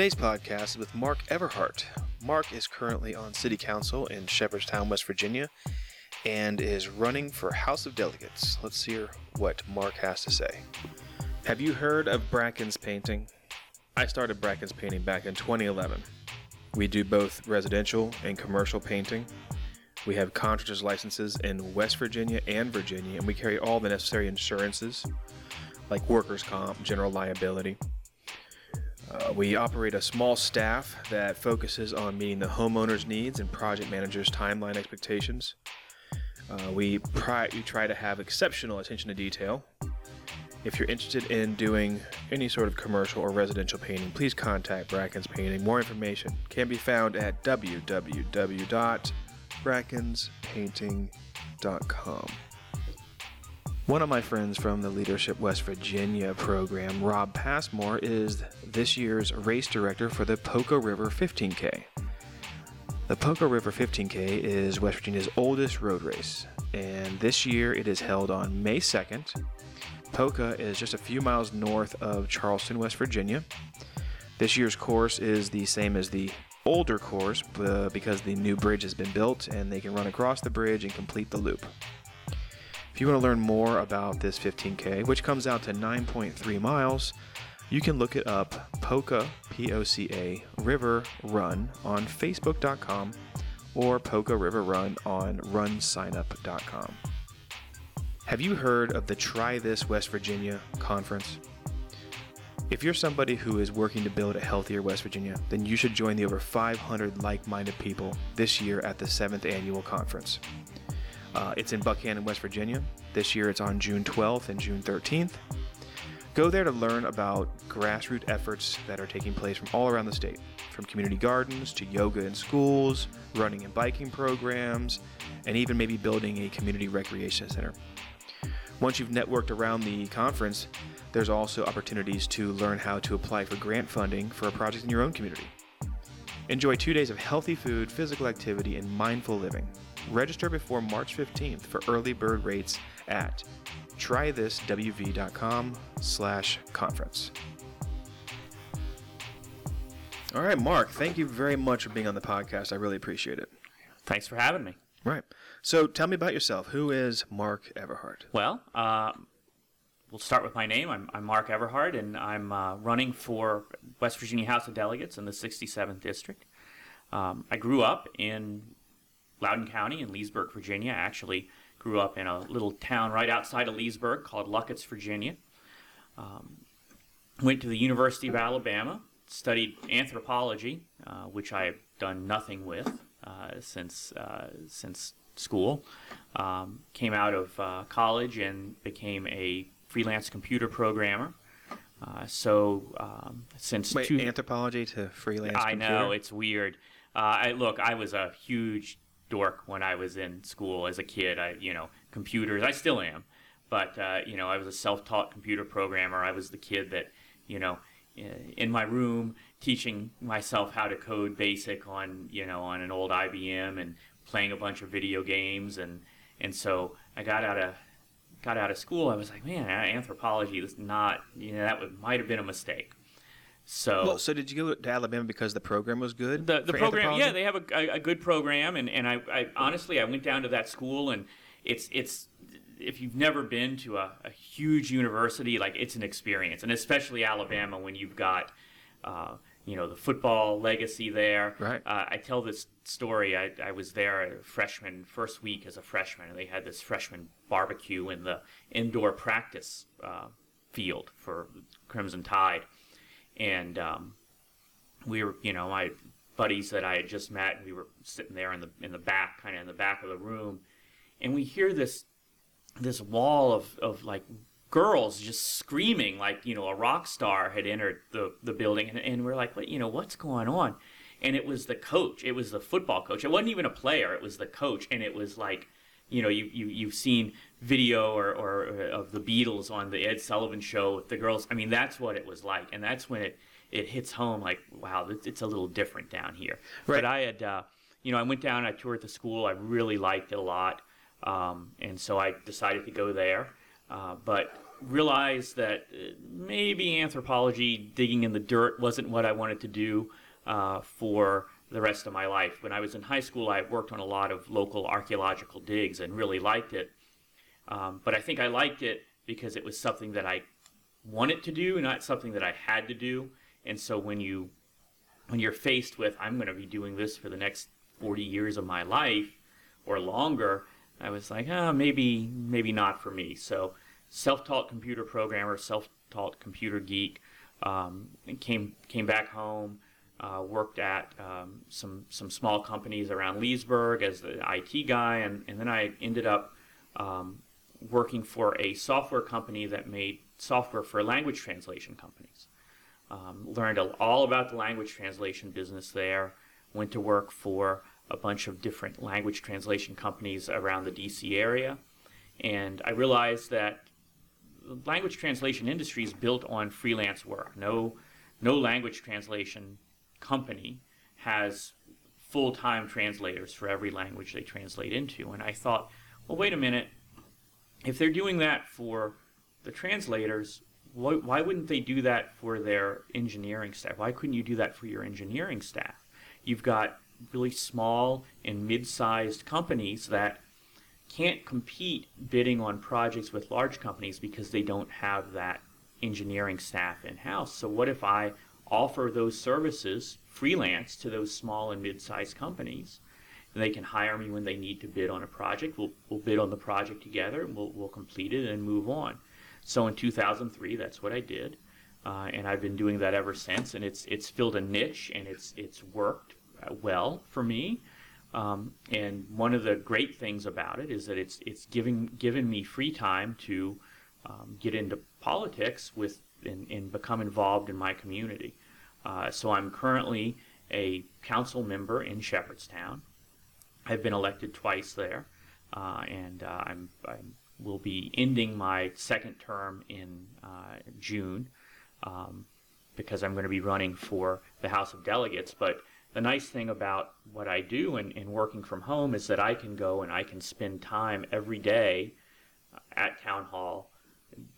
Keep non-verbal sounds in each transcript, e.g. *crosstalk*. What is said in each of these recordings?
Today's podcast is with Mark Everhart. Mark is currently on City Council in Shepherdstown, West Virginia, and is running for House of Delegates. Let's hear what Mark has to say. Have you heard of Bracken's Painting? I started Bracken's Painting back in 2011. We do both residential and commercial painting. We have contractors licenses in West Virginia and Virginia, and we carry all the necessary insurances like workers' comp, general liability. Uh, we operate a small staff that focuses on meeting the homeowner's needs and project managers' timeline expectations. Uh, we, pri- we try to have exceptional attention to detail. If you're interested in doing any sort of commercial or residential painting, please contact Bracken's Painting. More information can be found at www.brackenspainting.com. One of my friends from the Leadership West Virginia program, Rob Passmore, is this year's race director for the Poca River 15K. The Poca River 15K is West Virginia's oldest road race, and this year it is held on May 2nd. Poca is just a few miles north of Charleston, West Virginia. This year's course is the same as the older course uh, because the new bridge has been built and they can run across the bridge and complete the loop. If you want to learn more about this 15K, which comes out to 9.3 miles, you can look it up Poca, P O C A, River Run on Facebook.com or Poca River Run on runsignup.com. Have you heard of the Try This West Virginia conference? If you're somebody who is working to build a healthier West Virginia, then you should join the over 500 like minded people this year at the 7th annual conference. Uh, it's in Buckhannon, West Virginia. This year it's on June 12th and June 13th. Go there to learn about grassroots efforts that are taking place from all around the state, from community gardens to yoga in schools, running and biking programs, and even maybe building a community recreation center. Once you've networked around the conference, there's also opportunities to learn how to apply for grant funding for a project in your own community. Enjoy two days of healthy food, physical activity, and mindful living. Register before March 15th for early bird rates at trythiswv.com slash conference. All right, Mark, thank you very much for being on the podcast. I really appreciate it. Thanks for having me. Right. So tell me about yourself. Who is Mark Everhart? Well, uh, we'll start with my name. I'm, I'm Mark Everhart, and I'm uh, running for West Virginia House of Delegates in the 67th District. Um, I grew up in Loudoun County in Leesburg, Virginia. I actually grew up in a little town right outside of Leesburg called Luckett's, Virginia. Um, went to the University of Alabama, studied anthropology, uh, which I've done nothing with uh, since uh, since school. Um, came out of uh, college and became a freelance computer programmer. Uh, so um, since Wait, two, anthropology to freelance. I computer? know it's weird. Uh, I look, I was a huge dork when I was in school as a kid. I, you know, computers. I still am, but uh, you know, I was a self-taught computer programmer. I was the kid that, you know, in my room teaching myself how to code BASIC on, you know, on an old IBM and playing a bunch of video games and and so I got out of got out of school. I was like, man, anthropology is not, you know, that might have been a mistake. So, Well, so did you go to Alabama because the program was good? the, the program, yeah, they have a, a, a good program, and, and I, I honestly I went down to that school, and it's it's if you've never been to a, a huge university, like it's an experience, and especially Alabama when you've got. Uh, you know the football legacy there. Right. Uh, I tell this story. I, I was there a freshman first week as a freshman, and they had this freshman barbecue in the indoor practice uh, field for Crimson Tide, and um, we were, you know, my buddies that I had just met, and we were sitting there in the in the back, kind of in the back of the room, and we hear this this wall of, of like girls just screaming like you know a rock star had entered the, the building. And, and we're like what you know what's going on? And it was the coach. It was the football coach. It wasn't even a player. It was the coach. And it was like you know you, you you've seen video or, or of the beatles on the ed sullivan show with the girls i mean that's what it was like and that's when it it hits home like wow it's, it's a little different down here Right. but i had uh, you know i went down i toured the school i really liked it a lot um, and so i decided to go there uh, but realized that uh, maybe anthropology, digging in the dirt, wasn't what I wanted to do uh, for the rest of my life. When I was in high school, I worked on a lot of local archaeological digs and really liked it. Um, but I think I liked it because it was something that I wanted to do, not something that I had to do. And so when you when you're faced with I'm going to be doing this for the next 40 years of my life or longer, I was like, ah, oh, maybe maybe not for me. So self-taught computer programmer, self-taught computer geek, um, came came back home. Uh, worked at um, some some small companies around Leesburg as the IT guy, and, and then I ended up um, working for a software company that made software for language translation companies. Um, learned all about the language translation business there. Went to work for a bunch of different language translation companies around the DC area. And I realized that the language translation industry is built on freelance work. No, no language translation company has full time translators for every language they translate into. And I thought, well, wait a minute. If they're doing that for the translators, why, why wouldn't they do that for their engineering staff? Why couldn't you do that for your engineering staff? You've got really small and mid-sized companies that can't compete bidding on projects with large companies because they don't have that engineering staff in-house. So what if I offer those services freelance to those small and mid-sized companies? They can hire me when they need to bid on a project. We'll, we'll bid on the project together and we'll, we'll complete it and move on. So in 2003, that's what I did. Uh, and I've been doing that ever since, and it's it's filled a niche, and it's it's worked uh, well for me. Um, and one of the great things about it is that it's it's giving given me free time to um, get into politics with and, and, become involved in my community. Uh, so I'm currently a council member in Shepherdstown. I've been elected twice there, uh, and uh, I'm, I'm will be ending my second term in uh, June um, because I'm going to be running for the House of Delegates. But the nice thing about what I do and, and working from home is that I can go and I can spend time every day at town hall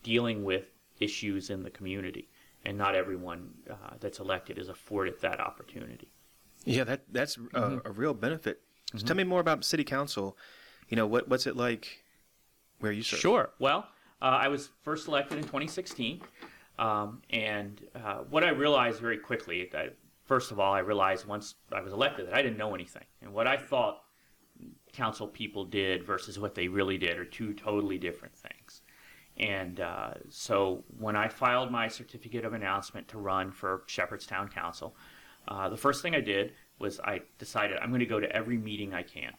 dealing with issues in the community, and not everyone uh, that's elected is afforded that opportunity. Yeah, that that's mm-hmm. a, a, real benefit. So mm-hmm. tell me more about city council. You know, what what's it like where you serve? Sure. Well, uh, I was first elected in 2016, um, and uh, what I realized very quickly, I, first of all, I realized once I was elected that I didn't know anything. And what I thought council people did versus what they really did are two totally different things. And uh, so when I filed my certificate of announcement to run for Shepherdstown Council, uh, the first thing I did was I decided I'm going to go to every meeting I can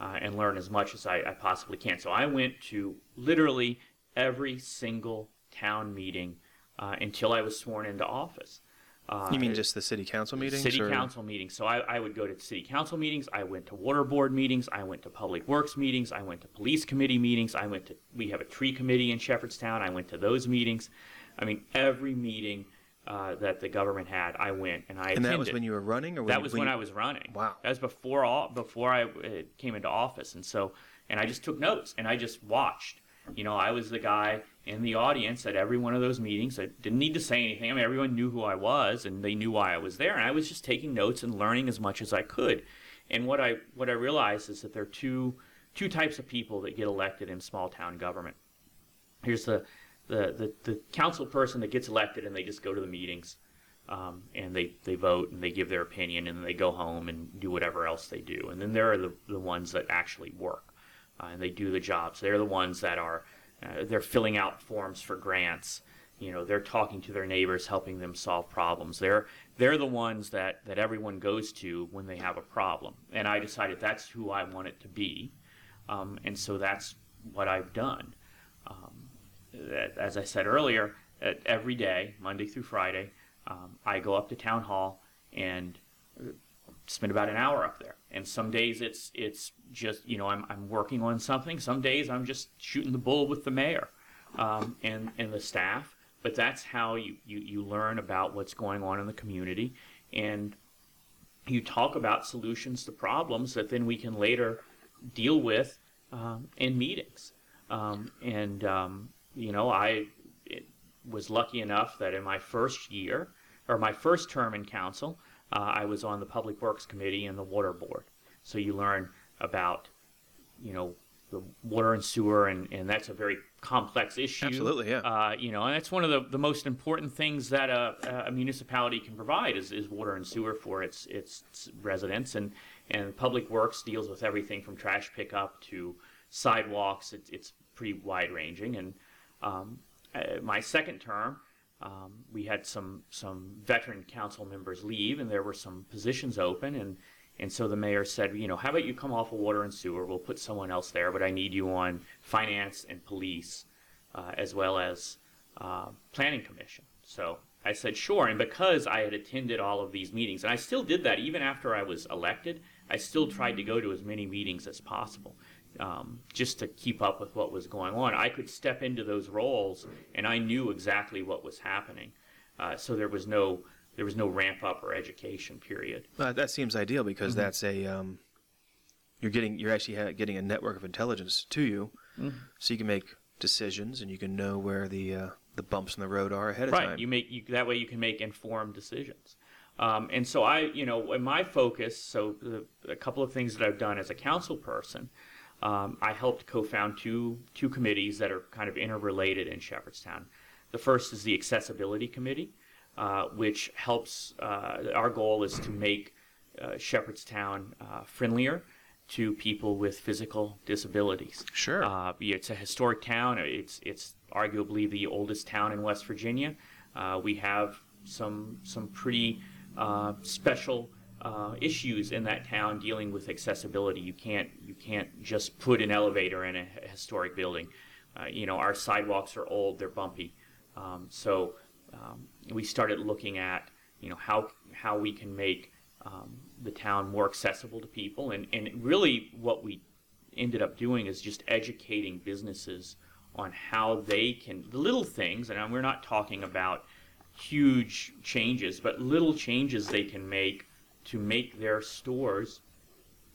uh, and learn as much as I, I possibly can. So I went to literally every single town meeting uh, until I was sworn into office. Uh, you mean just the city council meetings? City or? council meetings. So I, I, would go to city council meetings. I went to water board meetings. I went to public works meetings. I went to police committee meetings. I went to we have a tree committee in Shepherdstown. I went to those meetings. I mean, every meeting uh, that the government had, I went and I. And that was when you were running, or that was when, when you... I was running. Wow. That was before all before I uh, came into office, and so and I just took notes and I just watched. You know, I was the guy in the audience at every one of those meetings. I didn't need to say anything. I mean, everyone knew who I was and they knew why I was there, and I was just taking notes and learning as much as I could. And what I what I realized is that there are two two types of people that get elected in small town government. Here's the the, the, the council person that gets elected and they just go to the meetings um, and they, they vote and they give their opinion and they go home and do whatever else they do. And then there are the, the ones that actually work uh, and they do the jobs. They're the ones that are uh, they're filling out forms for grants. You know, they're talking to their neighbors, helping them solve problems. They're they're the ones that that everyone goes to when they have a problem. And I decided that's who I want it to be, um, and so that's what I've done. Um, as I said earlier, every day, Monday through Friday, um, I go up to town hall and spend about an hour up there. And some days it's it's just you know I'm I'm working on something. Some days I'm just shooting the bull with the mayor um, and and the staff. But that's how you, you you learn about what's going on in the community, and you talk about solutions to problems that then we can later deal with um, in meetings. Um, and um, you know I was lucky enough that in my first year, or my first term in council, uh, I was on the Public Works Committee and the Water Board. So you learn about, you know, the water and sewer, and, and that's a very complex issue. Absolutely, yeah. Uh, you know, and that's one of the, the most important things that a, a municipality can provide is, is water and sewer for its its residents. And, and Public Works deals with everything from trash pickup to sidewalks. It's, it's pretty wide ranging. And um, my second term, um, we had some some veteran council members leave, and there were some positions open, and and so the mayor said, you know, how about you come off of water and sewer? We'll put someone else there, but I need you on finance and police, uh, as well as uh, planning commission. So I said, sure. And because I had attended all of these meetings, and I still did that even after I was elected, I still tried to go to as many meetings as possible. Um, just to keep up with what was going on, I could step into those roles, and I knew exactly what was happening. Uh, so there was no there was no ramp up or education period. That seems ideal because Mm-hmm. that's a um, you're getting you're actually ha- getting a network of intelligence to you, Mm-hmm. so you can make decisions and you can know where the uh, the bumps in the road are ahead of right time. you make you, that way you can make informed decisions um, and so i you know in my focus so the, a couple of things that i've done as a council person um, i helped co-found two two committees that are kind of interrelated in shepherdstown the first is the accessibility committee uh, which helps uh, our goal is to make uh, shepherdstown uh, friendlier to people with physical disabilities Sure. uh, it's a historic town. It's it's arguably the oldest town in West Virginia. Uh, we have some some pretty uh, special uh, issues in that town dealing with accessibility. You can't you can't just put an elevator in a historic building. Uh, you know our sidewalks are old. They're bumpy. Um, so um, we started looking at you know how how we can make um, the town more accessible to people, and and really what we ended up doing is just educating businesses on how they can the little things and we're not talking about huge changes but little changes they can make to make their stores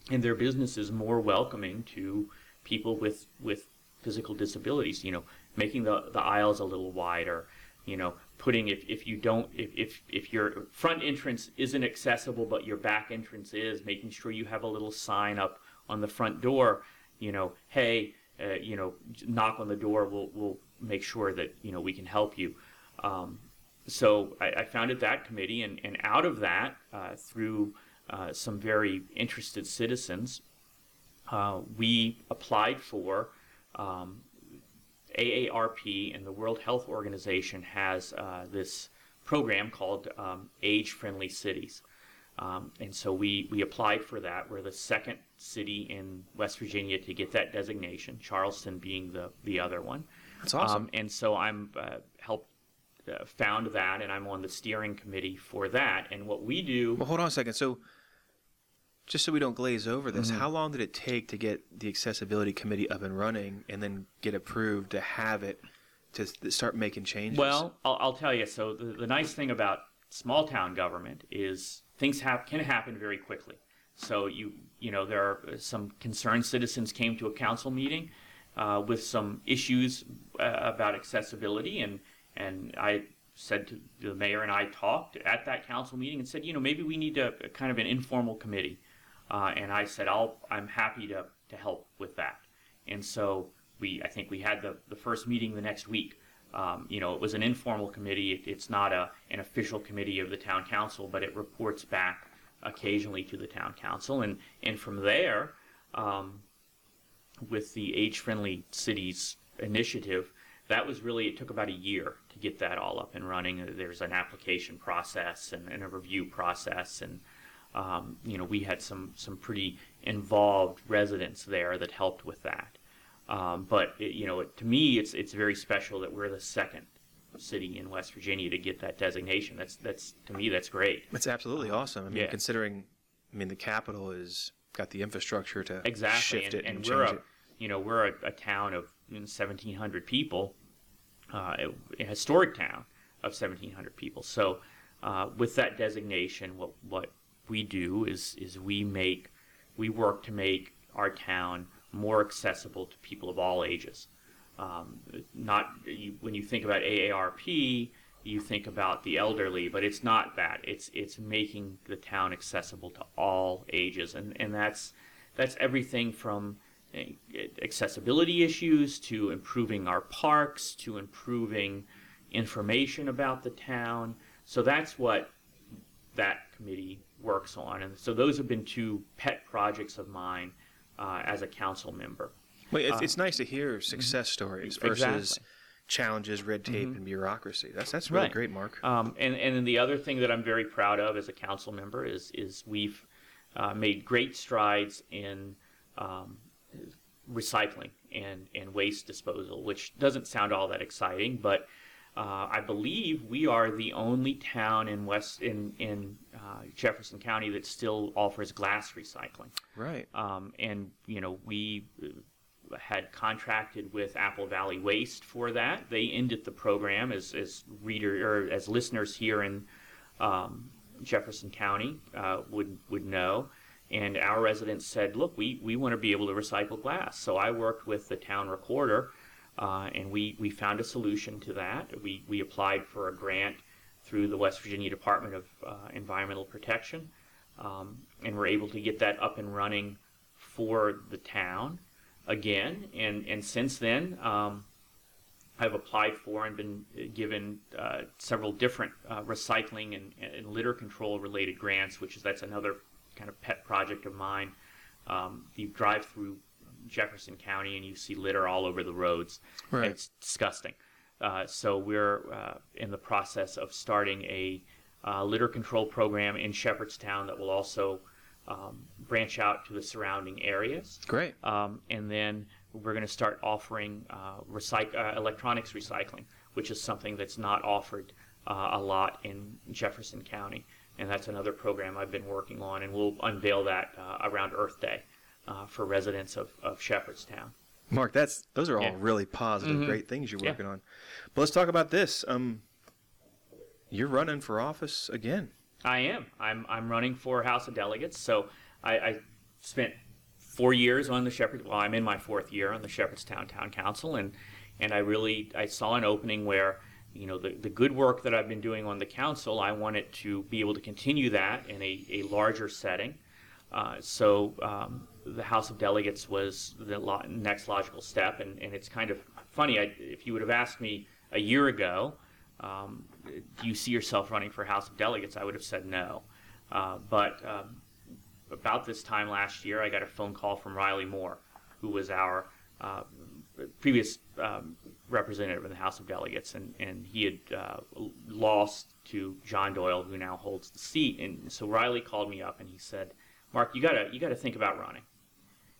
and their businesses more welcoming to people with with physical disabilities you know making the the aisles a little wider you know putting if, if you don't if, if if your front entrance isn't accessible but your back entrance is making sure you have a little sign up on the front door you know hey uh, you know knock on the door we'll we'll make sure that you know we can help you. Um, so I, I founded that committee and, and out of that uh, through uh, some very interested citizens uh, we applied for um, AARP and the World Health Organization has uh, this program called um, Age Friendly Cities. Um, and so we, we applied for that. We're the second city in West Virginia to get that designation, Charleston being the, the other one. That's awesome. Um, and so I'm uh, helped uh, found that, and I'm on the steering committee for that. And what we do, well, hold on a second. So, just so we don't glaze over this, Mm-hmm. how long did it take to get the accessibility committee up and running, and then get approved to have it to start making changes? Well, I'll, I'll tell you. So the, the nice thing about small town government is things hap- can happen very quickly. So you you know there are some concerned citizens came to a council meeting uh, with some issues uh, about accessibility, and and I said to the mayor and I talked at that council meeting and said, you know, maybe we need a, a kind of an informal committee. Uh, and I said, I'll, I'm happy to, to help with that. And so we, I think we had the, the first meeting the next week. Um, you know, it was an informal committee. It, it's not a, an official committee of the town council, but it reports back occasionally to the town council. And, and from there, um, with the age friendly cities initiative, that was really, it took about a year to get that all up and running. There's an application process and, and a review process. And, um, you know, we had some, some pretty involved residents there that helped with that. Um, but, it, you know, to me, it's, it's very special that we're the second city in West Virginia to get that designation. That's, that's, to me, that's great. it's absolutely awesome. I mean, Yeah. considering, I mean, the capital is got the infrastructure to exactly shift and, it and, and change we're a it. you know we're a, a town of 1700 people uh, a historic town of 1700 people. So uh, with that designation what what we do is is we make we work to make our town more accessible to people of all ages. Um, not you, when you think about AARP, you think about the elderly, but it's not that. It's it's making the town accessible to all ages, and and that's that's everything from accessibility issues to improving our parks to improving information about the town. So that's what that committee works on, and so those have been two pet projects of mine uh, as a council member. Well, it's, it's nice to hear success stories versus Exactly. challenges, red tape, and bureaucracy. That's that's really Right. great, Mark. Um, and and then the other thing that I'm very proud of as a council member is is we've uh, made great strides in um, recycling and and waste disposal, which doesn't sound all that exciting, but uh, I believe we are the only town in West in in uh, Jefferson County that still offers glass recycling. right. Um, and you know we had contracted with Apple Valley Waste for that. They ended the program as as reader or as listeners here in um, Jefferson County uh, would would know. And our residents said, "Look, we, we want to be able to recycle glass." So I worked with the town recorder, uh, and we, we found a solution to that. We we applied for a grant through the West Virginia Department of uh, Environmental Protection, um, and we're able to get that up and running for the town again. And and since then, um, I've applied for and been given uh, several different uh, recycling and, and litter control related grants, which is that's another kind of pet project of mine. Um, you drive through Jefferson County and you see litter all over the roads. Right. It's disgusting. Uh, so we're uh, in the process of starting a uh, litter control program in Shepherdstown that will also um, branch out to the surrounding areas. Great. Um, and then we're going to start offering uh, recyc- uh, electronics recycling, which is something that's not offered uh, a lot in Jefferson County. And that's another program I've been working on, and we'll unveil that uh, around Earth Day uh, for residents of, of Shepherdstown. Mark, that's those are all Yeah. really positive, Mhm. great things you're Yeah. working on. But let's talk about this. Um, you're running for office again. I am. I'm I'm running for House of Delegates. So I, I spent four years on the Shepherd. Well, I'm in my fourth year on the Shepherdstown Town Council, and and I really I saw an opening where you know the the good work that I've been doing on the council. I wanted to be able to continue that in a, a larger setting. Uh, so um, the House of Delegates was the lo- next logical step, and, and it's kind of funny. I, if you would have asked me a year ago, um, do you see yourself running for House of Delegates? I would have said no. Uh, but um, about this time last year, I got a phone call from Riley Moore, who was our uh, previous um, representative in the House of Delegates, and, and he had uh, lost to John Doyle, who now holds the seat. And so Riley called me up and he said, "Mark, you gotta you gotta think about running."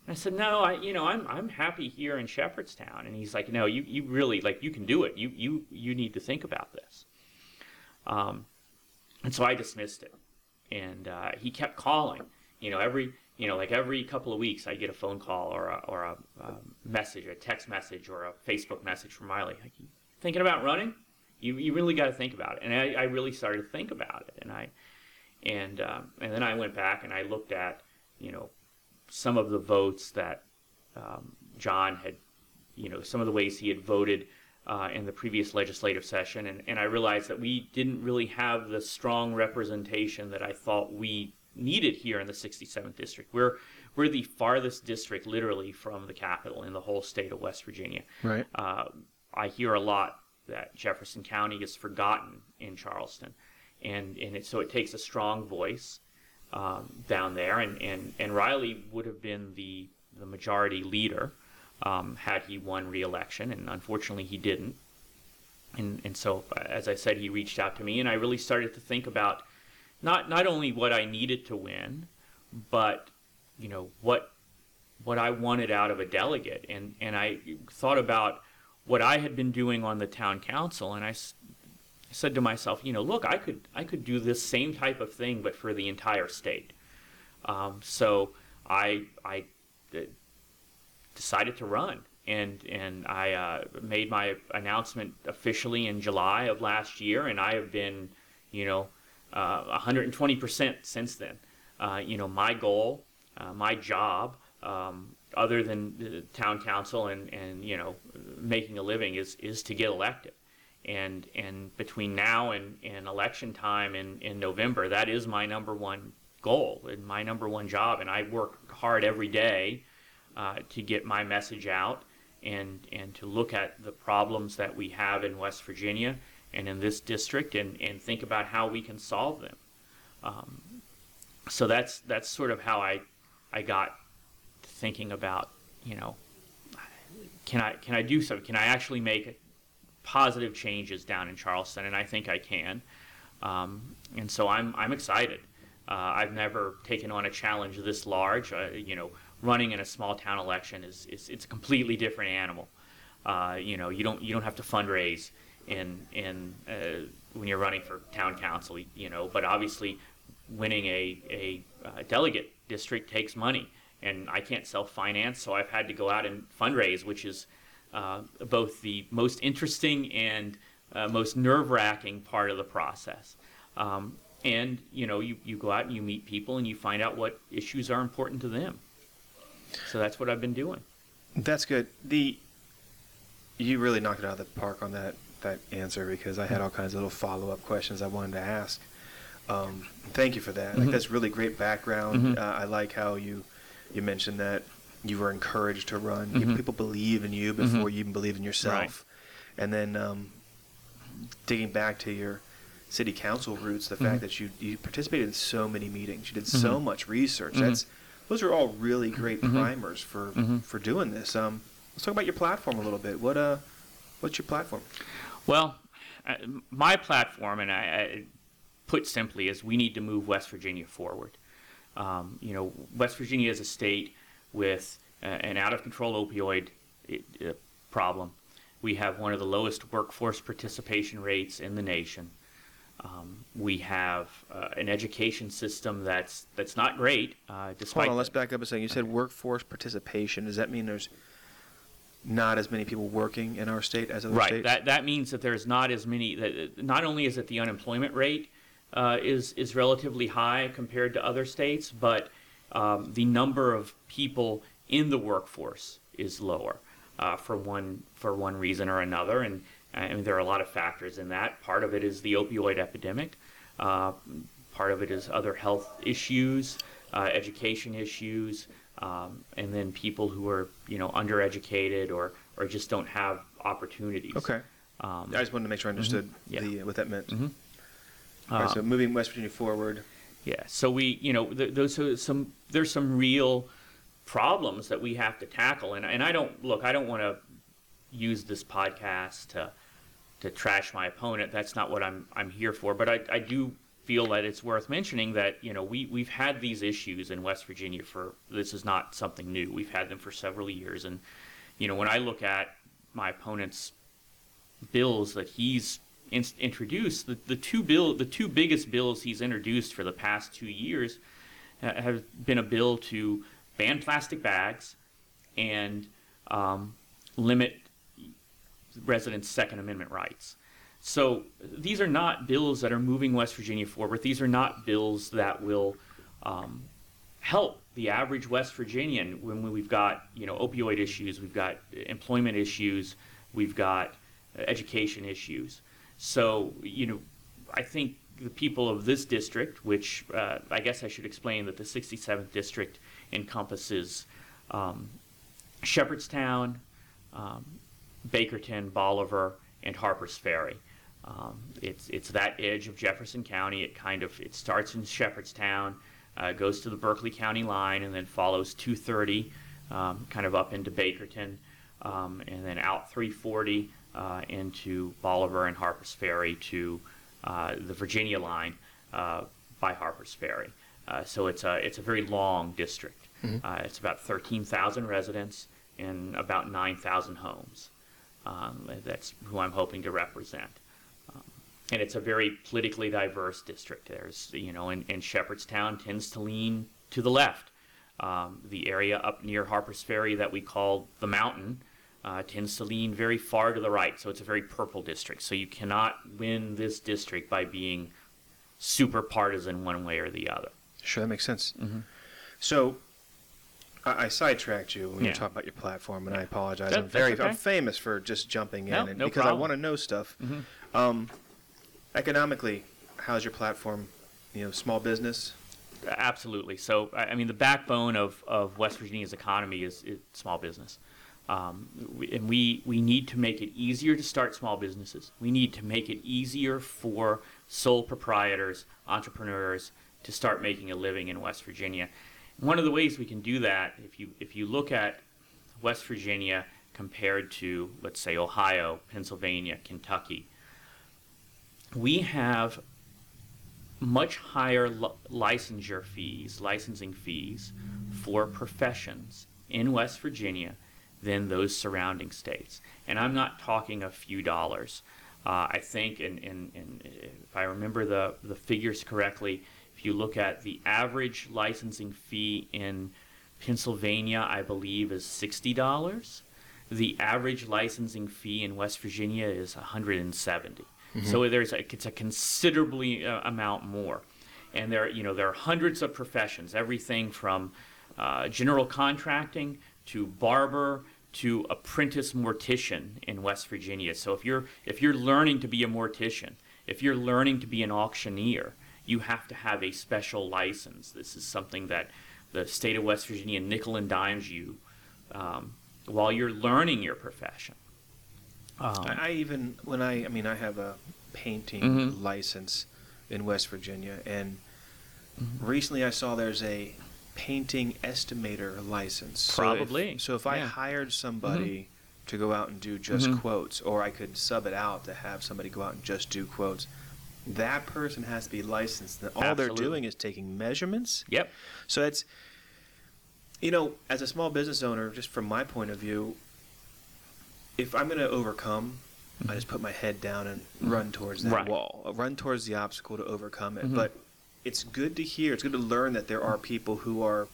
And I said, "No, I you know I'm I'm happy here in Shepherdstown." And he's like, "No, you, you really like you can do it. You you you need to think about this." Um, and so I dismissed it, and uh, he kept calling. You know, every you know like every couple of weeks I get a phone call or a, or a, um message, a text message, or a Facebook message from Riley. Like, thinking about running? You you really got to think about it. And I, I really started to think about it, and I and um, and then I went back and I looked at you know some of the votes that um, John had, you know, some of the ways he had voted uh, in the previous legislative session, and, and I realized that we didn't really have the strong representation that I thought we needed here in the 67th district. We're we're the farthest district, literally, from the capital in the whole state of West Virginia. Right. Uh, I hear a lot that Jefferson County is forgotten in Charleston, and and it, so it takes a strong voice um, down there, and, and and Riley would have been the the majority leader um, had he won re-election, and unfortunately he didn't. And and so, uh, as I said, he reached out to me, and I really started to think about not not only what I needed to win, but you know what what I wanted out of a delegate, and and I thought about what I had been doing on the town council, and I s- said to myself, you know, look, I could I could do this same type of thing, but for the entire state. Um, so I I decided to run, and and I uh, made my announcement officially in July of last year, and I have been, you know, uh, 120% since then. Uh, you know, my goal, uh, my job um, other than the town council and, and you know making a living is is to get elected and and between now and, and election time in, in November that is my number one goal and my number one job and I work hard every day uh, to get my message out and and to look at the problems that we have in West Virginia and in this district and, and think about how we can solve them. Um, so that's that's sort of how I I got thinking about you know can I can I do something can I actually make positive changes down in Charleston? And I think I can. Um, and so I'm I'm excited. Uh, I've never taken on a challenge this large. Uh, you know running in a small town election is, is it's a completely different animal. Uh, you know you don't you don't have to fundraise in in uh, when you're running for town council you know but obviously winning a, a uh, delegate district takes money and I can't self finance, so I've had to go out and fundraise, which is uh, both the most interesting and uh, most nerve wracking part of the process. Um, and you know, you, you go out and you meet people and you find out what issues are important to them. So that's what I've been doing. That's good. The you really knocked it out of the park on that that answer because I had all kinds of little follow up questions I wanted to ask. Um, thank you for that. Mm-hmm. Like that's really great background. Uh, I like how you you mentioned that you were encouraged to run. You, Mhm. people believe in you before you even believe in yourself. And then um, digging back to your city council roots, the fact that you you participated in so many meetings, you did so much research. That's those are all really great primers for for doing this. Um, let's talk about your platform a little bit. What uh, what's your platform? Well, uh, my platform, and I, I put simply, is we need to move West Virginia forward. Um, you know, West Virginia is a state with uh, an out of control opioid uh, problem. We have one of the lowest workforce participation rates in the nation. Um, we have uh, an education system that's that's not great, uh, despite Hold on, let's back up a second. You said workforce participation. Does that mean there's not as many people working in our state as other Right. states? That that means that there's not as many. That not only is it the unemployment rate uh, is is relatively high compared to other states, but um, the number of people in the workforce is lower uh, for one for one reason or another. And I mean, there are a lot of factors in that. Part of it is the opioid epidemic. Uh, part of it is other health issues, uh, education issues, um, and then people who are you know undereducated or or just don't have opportunities. okay. Um, I just wanted to make sure I understood Yeah. the what that meant. Mhm. Right, Um, so moving West Virginia forward. Yeah. So we, you know, th- those are some there's some real problems that we have to tackle, and and I don't look. I don't want to use this podcast to to trash my opponent. That's not what I'm I'm here for. But I I do feel that it's worth mentioning that you know we we've had these issues in West Virginia for this is not something new. We've had them for several years, and you know when I look at my opponent's bills that he's in, introduced, the, the two bill, the two biggest bills he's introduced for the past two years uh, have been a bill to ban plastic bags and um, limit residents' Second Amendment rights. So these are not bills that are moving West Virginia forward. These are not bills that will um, help the average West Virginian when we've got you know opioid issues, we've got employment issues, we've got uh, education issues. So you know, I think the people of this district, which uh, I guess I should explain that the 67th district encompasses um, Shepherdstown, um, Bakerton, Bolivar, and Harpers Ferry. Um, it's it's that edge of Jefferson County. It kind of it starts in Shepherdstown, uh, goes to the Berkeley County line, and then follows 230, um, kind of up into Bakerton, um, and then out 340 uh, into Bolivar and Harpers Ferry to uh, the Virginia line uh, by Harpers Ferry. Uh, so it's a it's a very long district. Uh, it's about 13,000 residents and about 9,000 homes. Um, that's who I'm hoping to represent. And it's a very politically diverse district. There's, you know, and, and Shepherdstown tends to lean to the left. Um, the area up near Harper's Ferry that we call the mountain uh, tends to lean very far to the right. So it's a very purple district. So you cannot win this district by being super partisan one way or the other. Sure, that makes sense. Mm-hmm. So, I, I sidetracked you when you Yeah. were talking about your platform, and I apologize. That- I'm very, okay. I'm famous for just jumping in, No, and no because problem. I want to know stuff. Mhm. Um, economically, how's your platform? You know, small business. Absolutely. So, I mean, the backbone of, of West Virginia's economy is, is small business. Um, and we, we need to make it easier to start small businesses. We need to make it easier for sole proprietors, entrepreneurs to start making a living in West Virginia. One of the ways we can do that, if you, if you look at West Virginia compared to, let's say, Ohio, Pennsylvania, Kentucky, we have much higher li- licensure fees, licensing fees for professions in West Virginia than those surrounding states. And I'm not talking a few dollars. Uh, I think, and, if I remember the, the figures correctly, if you look at the average licensing fee in Pennsylvania, I believe is $60. The average licensing fee in West Virginia is 170. So there's a, it's a considerably uh, amount more, and there you know there are hundreds of professions, everything from uh, general contracting to barber to apprentice mortician in West Virginia. So if you're if you're learning to be a mortician, if you're learning to be an auctioneer, you have to have a special license. This is something that the state of West Virginia nickel and dimes you um, while you're learning your profession. Um, I, I even when I I mean I have a painting Mhm. license in West Virginia, and Mm-hmm. recently I saw there's a painting estimator license. So if- Probably, So if, I hired somebody to go out and do just Mhm. quotes, or I could sub it out to have somebody go out and just do quotes. That person has to be licensed. All Absolutely. they're doing is taking measurements. Yep. So it's, you know, as a small business owner, just from my point of view, if I'm going to overcome, I just put my head down and run towards that Mm-hmm. Right. wall, I'll run towards the obstacle to overcome it. Mhm. But it's good to hear, it's good to learn that there are people who are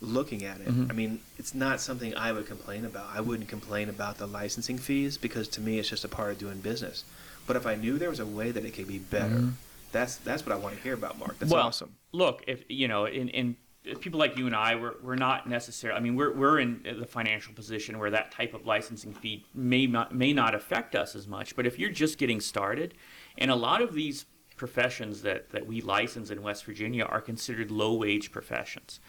looking at it. Mhm. I mean, it's not something I would complain about. I wouldn't complain about the licensing fees because to me it's just a part of doing business. But if I knew there was a way that it could be better, Mhm. that's that's what I want to hear about, Mark. That's well, awesome. Look, if you know, in, in people like you and I, we're, we're not necessarily. I mean, we're we're in the financial position where that type of licensing fee may not may not affect us as much. But if you're just getting started, and a lot of these professions that that we license in West Virginia are considered low wage professions.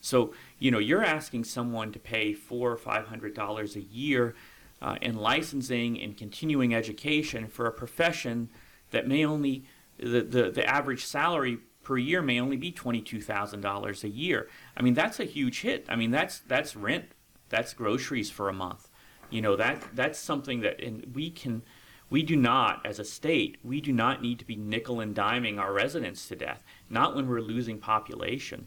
So you know, you're asking someone to pay four or five hundred dollars a year uh, in licensing and continuing education for a profession that may only the, the, the average salary per year may only be $22,000 a year. I mean, that's a huge hit. I mean, that's that's rent, that's groceries for a month. You know, that that's something that and we can we do not as a state, we do not need to be nickel and diming our residents to death, not when we're losing population.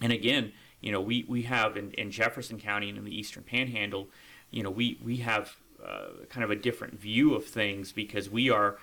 And again, you know, we, we have in, in Jefferson County and in the Eastern Panhandle, you know, we, we have uh, kind of a different view of things because we are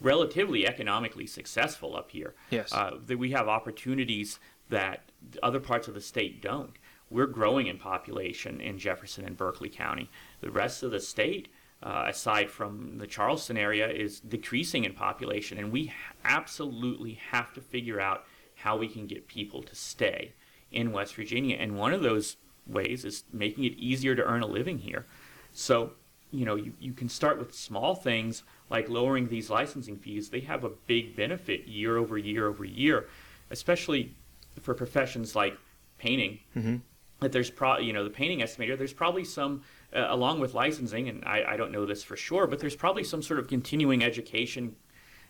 relatively economically successful up here. Yes. Uh, that we have opportunities that other parts of the state don't. We're growing in population in Jefferson and Berkeley County. The rest of the state, uh, aside from the Charleston area, is decreasing in population, and we absolutely have to figure out how we can get people to stay in West Virginia. And one of those ways is making it easier to earn a living here. So, you know, you, you can start with small things like lowering these licensing fees. They have a big benefit year over year over year, especially for professions like painting. Mm-hmm. That there's pro, you know, the painting estimator. There's probably some, uh, along with licensing, and I, I don't know this for sure, but there's probably some sort of continuing education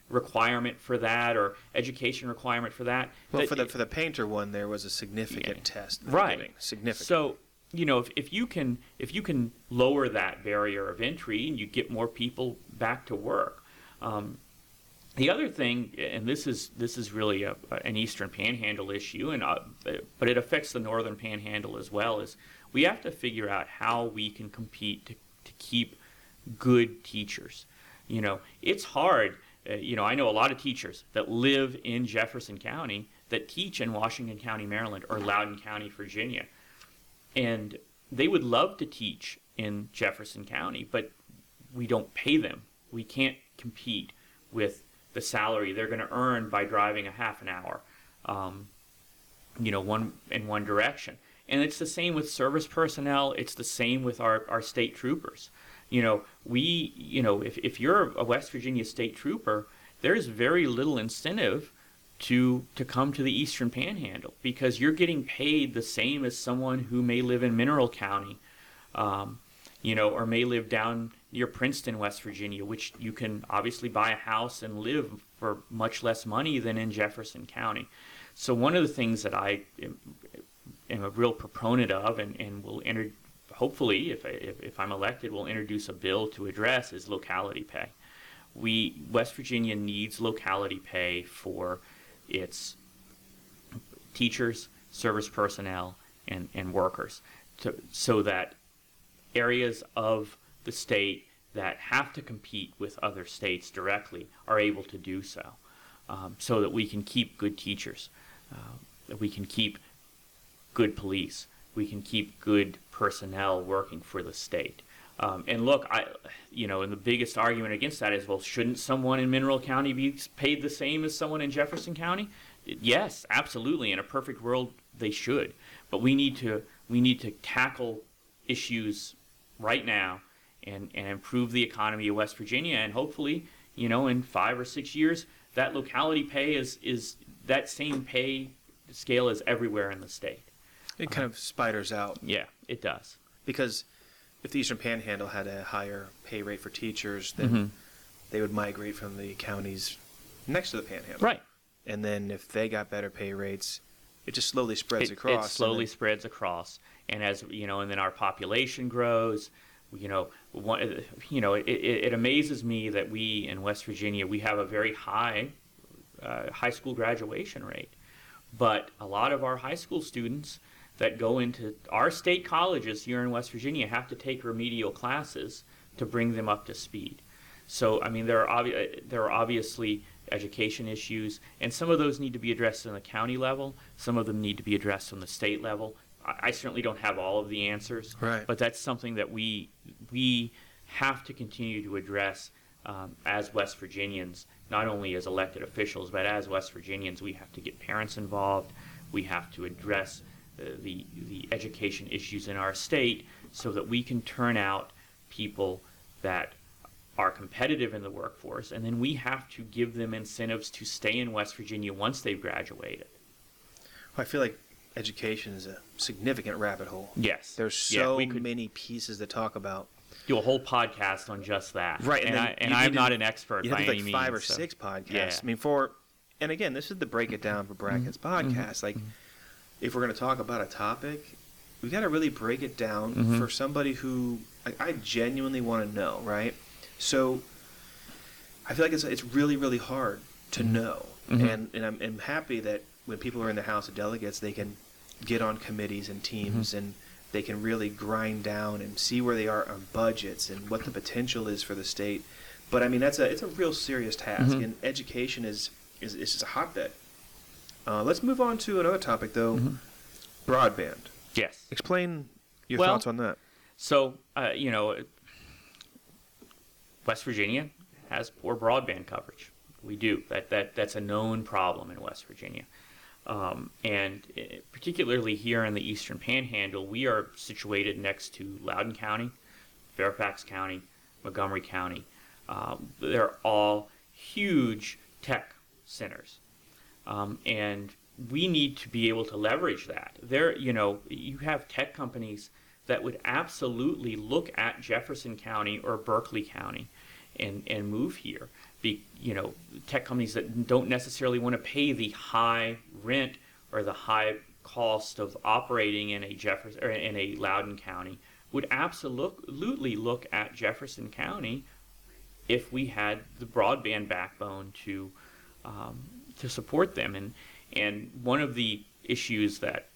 requirement for that or education requirement for that. Well, that for the for the painter one, there was a significant Yeah. test. right. Significant. so you know if, if you can if you can lower that barrier of entry and you get more people back to work um, the other thing and this is this is really a, an eastern panhandle issue and uh, but it affects the northern panhandle as well is we have to figure out how we can compete to, to keep good teachers. You know it's hard uh, you know i know a lot of teachers that live in jefferson county that teach in washington county maryland or loudoun county virginia and they would love to teach in Jefferson County, but we don't pay them. We can't compete with the salary they're going to earn by driving a half an hour, um, you know, one in one direction. And it's the same with service personnel. It's the same with our, our state troopers. You know, we, you know, if, if you're a West Virginia state trooper, there's very little incentive to to come to the Eastern Panhandle because you're getting paid the same as someone who may live in Mineral County, um, you know, or may live down near Princeton, West Virginia, which you can obviously buy a house and live for much less money than in Jefferson County. So one of the things that I am, am a real proponent of, and, and will enter, hopefully, if, I, if, if I'm elected, will introduce a bill to address is locality pay. We West Virginia needs locality pay for its teachers, service personnel, and, and workers, to, so that areas of the state that have to compete with other states directly are able to do so, um, so that we can keep good teachers, uh, that we can keep good police, we can keep good personnel working for the state. Um, and look, I, you know, and the biggest argument against that is, well, shouldn't someone in Mineral County be paid the same as someone in Jefferson County? Yes, absolutely. In a perfect world, they should. But we need to we need to tackle issues right now and, and improve the economy of West Virginia. And hopefully, you know, in five or six years, that locality pay is, is that same pay scale is everywhere in the state. It kind of spiders out Yeah, it does. because if the Eastern Panhandle had a higher pay rate for teachers, then Mhm. they would migrate from the counties next to the Panhandle. Right. And then if they got better pay rates, it just slowly spreads it, across. It slowly then- spreads across, and as you know, and then our population grows. You know, one, you know, it, it, it amazes me that we in West Virginia we have a very high uh, high school graduation rate, but a lot of our high school students that go into our state colleges here in West Virginia have to take remedial classes to bring them up to speed. So, I mean, there are obvi- there are obviously education issues, and some of those need to be addressed on the county level. Some of them need to be addressed on the state level. I, I certainly don't have all of the answers, Right. but that's something that we we have to continue to address um, as West Virginians, not only as elected officials, but as West Virginians. We have to get parents involved. We have to address Uh, the the education issues in our state so that we can turn out people that are competitive in the workforce, and then we have to give them incentives to stay in West Virginia once they've graduated. I feel like education is a significant rabbit hole. Yes, There's Yeah, so we could many pieces to talk about. do a whole podcast on just that. Right, and, and I, and I'm to- not an expert You by have to any like five means, or so- six podcasts. Yeah. Mm-hmm. I mean, for and again, this is the break it down for Brackens mm-hmm. Mm-hmm. podcast. Like, mm-hmm. If we're going to talk about a topic, we got to really break it down Mhm. for somebody who like, I genuinely want to know, right? So, I feel like it's it's really really hard to know, Mhm. and and I'm, I'm happy that when people are in the House of Delegates, they can get on committees and teams and they can really grind down and see where they are on budgets and what the potential is for the state. But I mean, that's a it's a real serious task, Mhm. and education is is is just a hotbed. Uh, let's move on to another topic, though. Mhm. Broadband. Yes. Explain your Well- thoughts on that. So, uh, you know, West Virginia has poor broadband coverage. We do. That, that That's a known problem in West Virginia. Um, and uh, particularly here in the Eastern Panhandle, we are situated next to Loudoun County, Fairfax County, Montgomery County. Um, they're all huge tech centers. Um, and we need to be able to leverage that. There, you know, you have tech companies that would absolutely look at Jefferson County or Berkeley County and, and move here. Be, you know, tech companies that don't necessarily want to pay the high rent or the high cost of operating in a Jefferson or in a Loudoun County would absolutely look at Jefferson County if we had the broadband backbone to um, to support them. And and one of the issues that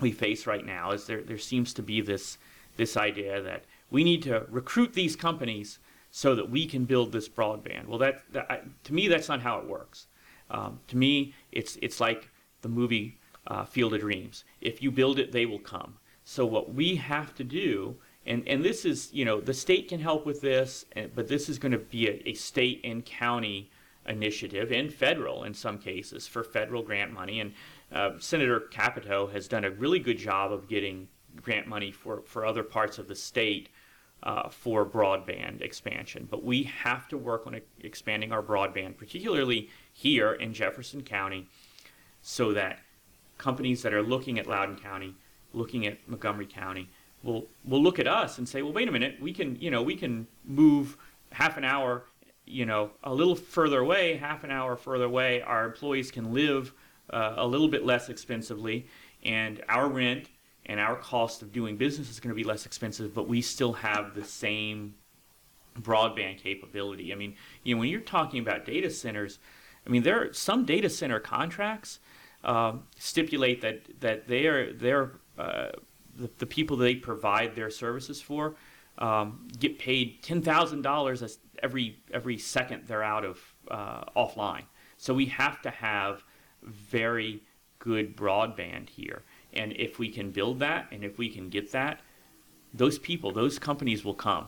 we face right now is there there seems to be this this idea that we need to recruit these companies so that we can build this broadband. Well, that, that to me that's not how it works. Um, to me, it's it's like the movie uh, Field of Dreams. If you build it, they will come. So what we have to do, and and this is you know the state can help with this, and, but this is going to be a, a state and county initiative and federal in some cases for federal grant money. And uh, Senator Capito has done a really good job of getting grant money for, for other parts of the state uh, for broadband expansion. But we have to work on expanding our broadband, particularly here in Jefferson County, so that companies that are looking at Loudoun County, looking at Montgomery County, will will look at us and say, well, wait a minute, we can you know we can move half an hour, you know, a little further away, half an hour further away. Our employees can live uh, a little bit less expensively, and our rent and our cost of doing business is going to be less expensive, but we still have the same broadband capability. I mean, you know, when you're talking about data centers, I mean, there are some data center contracts uh, stipulate that that they are they're uh, the, the people they provide their services for um, get paid ten thousand dollars every every second they're out of uh, offline. So we have to have very good broadband here, and if we can build that, and if we can get that, those people, those companies will come,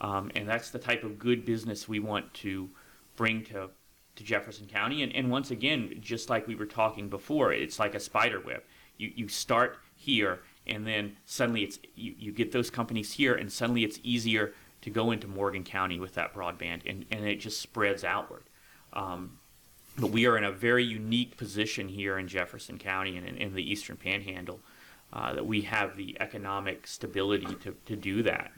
um, and that's the type of good business we want to bring to to Jefferson County. And, and once again, just like we were talking before, it's like a spider web. You you start here and then suddenly it's you, you get those companies here and suddenly it's easier to go into Morgan County with that broadband and, and it just spreads outward. Um, but we are in a very unique position here in Jefferson County and in, in the Eastern Panhandle uh, that we have the economic stability to, to do that.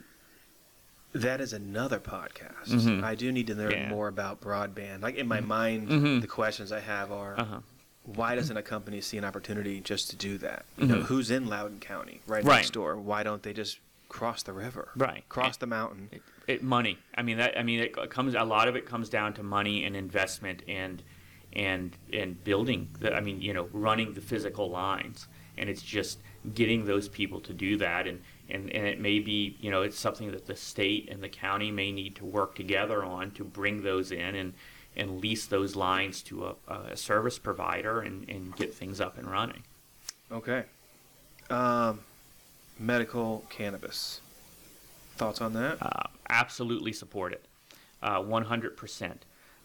That is another podcast. Mm-hmm. I do need to learn yeah. more about broadband. Like in my mm-hmm. mind, mm-hmm. the questions I have are uh-huh why doesn't a company see an opportunity just to do that? You mm-hmm. know, who's in Loudoun County, right, right, next door? Why don't they just cross the river, right, cross the mountain? It, it, money. I mean, that. I mean, it comes. A lot of it comes down to money and investment and and and building. The, I mean, you know, running the physical lines, and it's just getting those people to do that. And and and it may be, you know, it's something that the state and the county may need to work together on to bring those in and and lease those lines to a, a service provider and, and get things up and running. Okay. Um, medical cannabis. Thoughts on that? Uh, absolutely support it. Uh, 100%.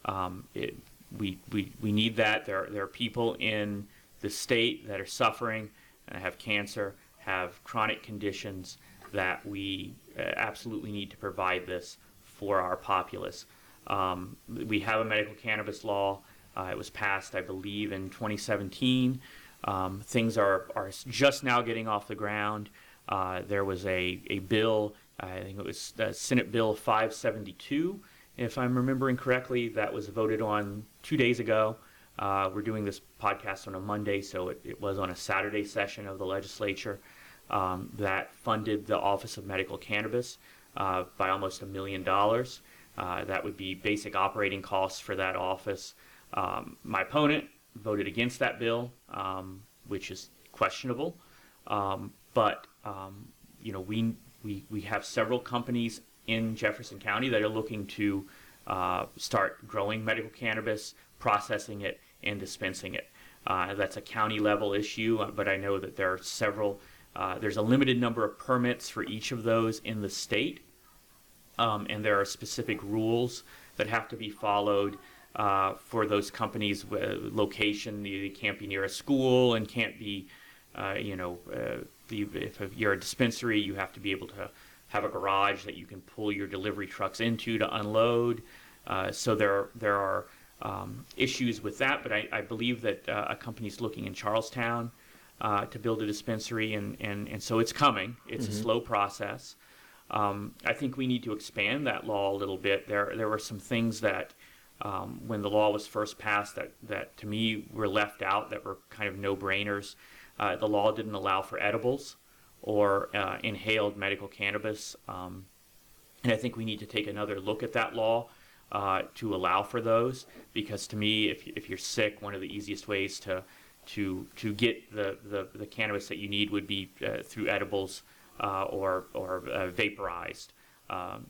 Um, it, we, we, we need that. There, there are people in the state that are suffering and have cancer, have chronic conditions that we uh, absolutely need to provide this for our populace. Um, we have a medical cannabis law. Uh, it was passed, I believe, in 2017. Um, things are, are just now getting off the ground. Uh, there was a, a bill, I think it was Senate Bill 572, if I'm remembering correctly, that was voted on two days ago. Uh, we're doing this podcast on a Monday, so it, it, was on a Saturday session of the legislature um, that funded the Office of Medical Cannabis uh, by almost a million dollars. Uh, that would be basic operating costs for that office. Um, my opponent voted against that bill, um, which is questionable. Um, but um, you know, we, we we have several companies in Jefferson County that are looking to uh, start growing medical cannabis, processing it, and dispensing it. Uh, that's a county level issue, uh, but I know that there are several. Uh, there's a limited number of permits for each of those in the state, um, and there are specific rules that have to be followed uh, for those companies. location, they can't be near a school and can't be, uh, you know, uh, if you're a dispensary, you have to be able to have a garage that you can pull your delivery trucks into to unload. Uh, so there, there are um, issues with that, but I, I believe that uh, a company's looking in Charlestown uh, to build a dispensary, and, and, and so it's coming. It's mm-hmm. a slow process. Um, I think we need to expand that law a little bit. There, there were some things that, um, when the law was first passed, that, that to me were left out that were kind of no-brainers. Uh, the law didn't allow for edibles or uh, inhaled medical cannabis, um, and I think we need to take another look at that law uh, to allow for those. Because to me, if, if you're sick, one of the easiest ways to to to get the, the, the cannabis that you need would be uh, through edibles uh, or, or uh, vaporized. Um,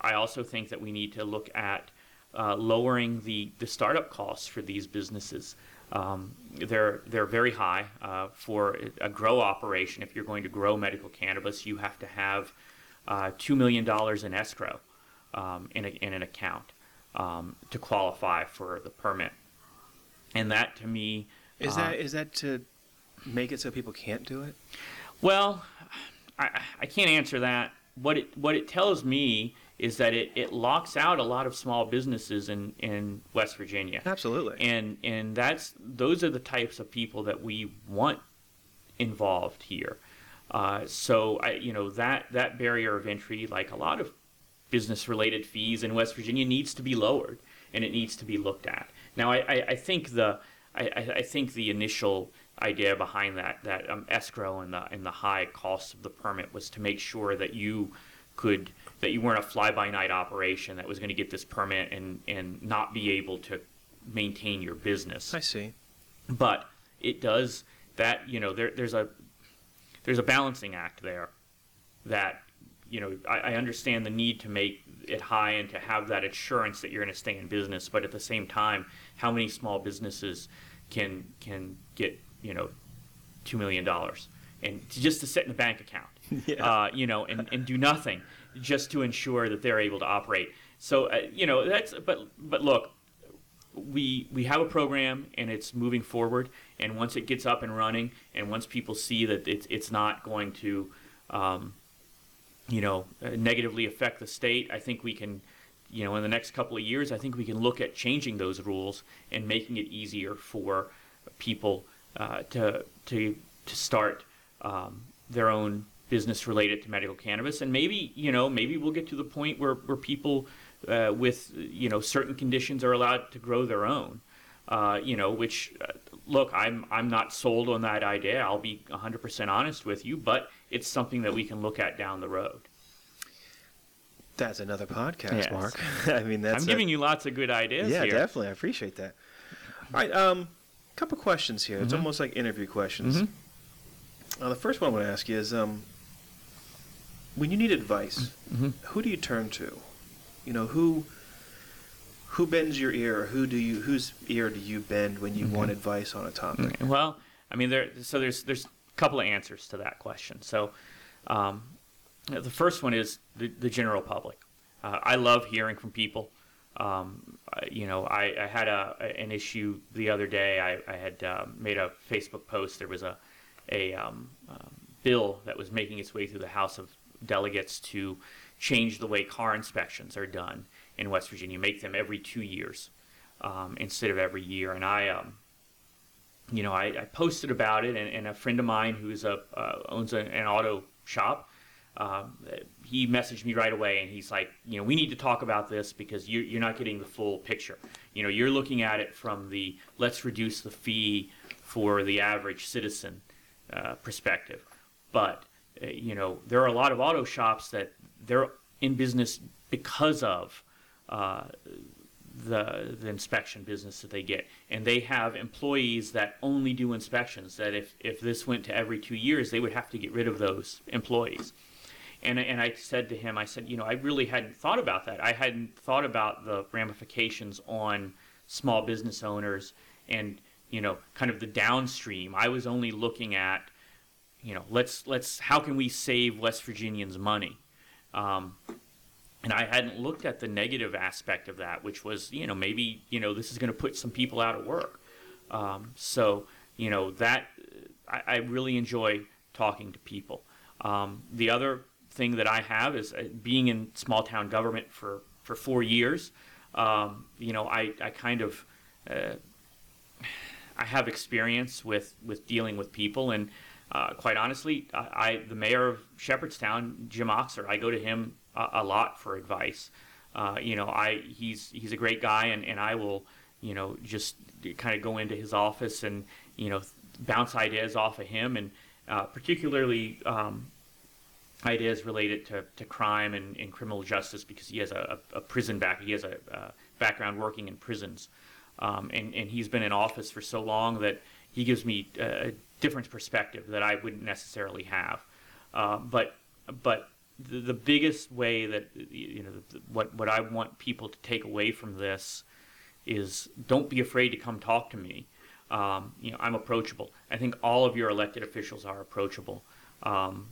I also think that we need to look at lowering the, the startup costs for these businesses. Um, they're, they're very high uh, for a grow operation. If you're going to grow medical cannabis, you have to have uh, $2 million in escrow um, in, a, in an account. um, to qualify for the permit. And that to me Is uh, that is that to make it so people can't do it? Well, I, I can't answer that. What it what it tells me is that it, it locks out a lot of small businesses in, in West Virginia. Absolutely. And and that's those are the types of people that we want involved here. Uh, so I you know that that barrier of entry, like a lot of business related fees in West Virginia, needs to be lowered and it needs to be looked at. Now I, I, I think the I, I I think the initial idea behind that that um, escrow and the and the high cost of the permit was to make sure that you could that you weren't a fly by night operation that was going to get this permit and and not be able to maintain your business I see. but it does that you know there, there's a there's a balancing act there that you know I, I understand the need to make it high and to have that assurance that you're going to stay in business but at the same time how many small businesses can can get you know two million dollars and just to sit in a bank account *laughs* Yeah. uh, you know and, and do nothing just to ensure that they're able to operate so uh, you know that's but but look we we have a program and it's moving forward and once it gets up and running and once people see that it's it's not going to um, you know uh, negatively affect the state I think we can you know in the next couple of years I think we can look at changing those rules and making it easier for people uh, to to to start um, their own business related to medical cannabis and maybe you know maybe we'll get to the point where where people uh, with you know certain conditions are allowed to grow their own uh, you know which uh, look I'm I'm not sold on that idea I'll be 100% honest with you but it's something that we can look at down the road That's another podcast, Yes. Mark. *laughs* I mean, that's I'm a- giving you lots of good ideas Yeah, here definitely. I appreciate that. All right, um, couple questions here. It's Mhm. almost like interview questions. Mhm. Uh, the first one I want to ask you is, um, when you need advice, Mhm. who do you turn to? You know, who who bends your ear, or who do you whose ear do you bend when you want advice on a topic? Well, I mean, there. So there's there's a couple of answers to that question. So, um, the first one is the, the general public. Uh, I love hearing from people. Um, I- you know, I, I had a an issue the other day. I, I had um, made a Facebook post. There was a a um, um, bill that was making its way through the House of Delegates to change the way car inspections are done in West Virginia, make them every two years um, instead of every year. And I, um, you know, I, I posted about it, and, and a friend of mine who's a uh, owns a, an auto shop, um, he messaged me right away, and he's like, you know, we need to talk about this because you, you're not getting the full picture. You know, you're looking at it from the let's reduce the fee for the average citizen uh, perspective, but uh, you know, there are a lot of auto shops that they're in business because of uh, the the inspection business that they get, and they have employees that only do inspections. That if if this went to every two years, they would have to get rid of those employees. And and I said to him, I said, you know, I really hadn't thought about that. I hadn't thought about the ramifications on small business owners and you know, kind of the downstream. I was only looking at, you know, let's let's how can we save West Virginians money. Um, and I hadn't looked at the negative aspect of that, which was, you know, maybe, you know, this is going to put some people out of work. Um, so, you know, that I, I really enjoy talking to people. Um, the other thing that I have is uh, being in small town government for, for four years. Um, you know, I, I kind of, uh, I have experience with, with dealing with people, and uh, quite honestly, I, I the mayor of Shepherdstown, Jim Auxer, I go to him a, a lot for advice. Uh, you know, I he's he's a great guy, and, and I will, you know, just kind of go into his office and you know bounce ideas off of him, and uh, particularly um, ideas related to, to crime and, and criminal justice because he has a, a, prison back he has a, background working in prisons um, and, and he's been in office for so long that he gives me a different perspective that I wouldn't necessarily have. Uh, but but the, the biggest way that you know the, what what I want people to take away from this is don't be afraid to come talk to me. Um, you know I'm approachable. I think all of your elected officials are approachable. Um,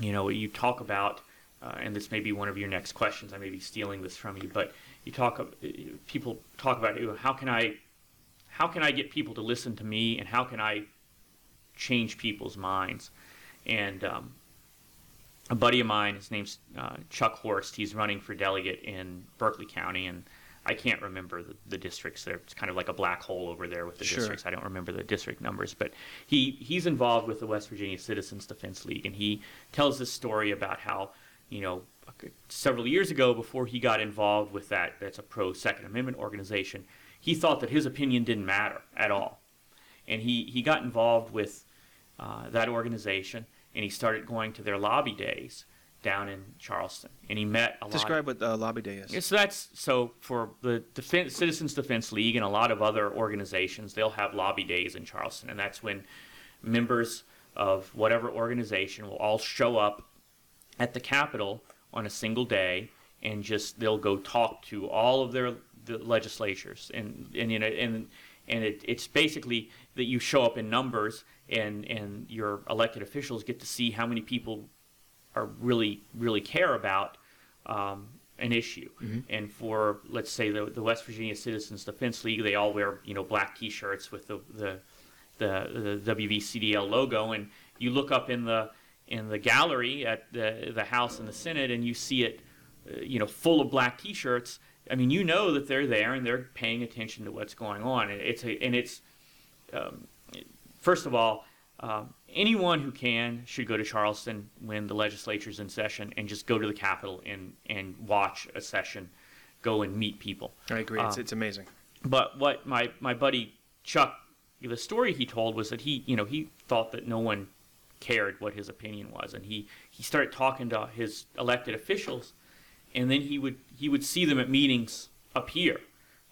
you know, you talk about, uh, and this may be one of your next questions. I may be stealing this from you, but you talk of- people talk about how can I how can I get people to listen to me and how can I change people's minds? And um, a buddy of mine his name's uh, Chuck Horst he's running for delegate in Berkeley County and I can't remember the, the districts there. It's kind of like a black hole over there with the Sure. districts. I don't remember the district numbers but he he's involved with the West Virginia Citizens Defense League and he tells this story about how you know several years ago before he got involved with that that's a pro second amendment organization he thought that his opinion didn't matter at all. And he he got involved with uh, that organization and he started going to their lobby days down in Charleston. And he met a lot Describe what uh, lobby day is. So that's so for the Defen Citizens Defense League and a lot of other organizations, they'll have lobby days in Charleston, and that's when members of whatever organization will all show up at the Capitol on a single day, and just they'll go talk to all of their the legislatures, and and you know and and it, it's basically that you show up in numbers, and and your elected officials get to see how many people are really really care about um, an issue. And for let's say the, the West Virginia Citizens Defense League, they all wear you know black T-shirts with the the the, the WVCDL logo, and you look up in the in the gallery at the the House and the Senate, and you see it, uh, you know, full of black T-shirts. I mean, you know that they're there and they're paying attention to what's going on. And It's a, and it's um, first of all, um, anyone who can should go to Charleston when the legislature's in session and just go to the Capitol and, and watch a session, go and meet people. I agree. It's, Um, it's amazing. But what my, my buddy Chuck, the story he told was that he, you know, he thought that no one cared what his opinion was, and he, he started talking to his elected officials, and then he would he would see them at meetings up here,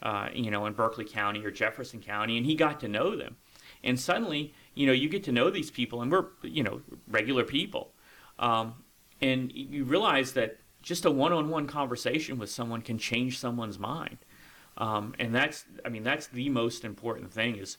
uh, you know, in Berkeley County or Jefferson County, and he got to know them, and suddenly, you know, you get to know these people, and we're you know regular people, um, and you realize that just a one-on-one conversation with someone can change someone's mind. Um, and that's, I mean, that's the most important thing is,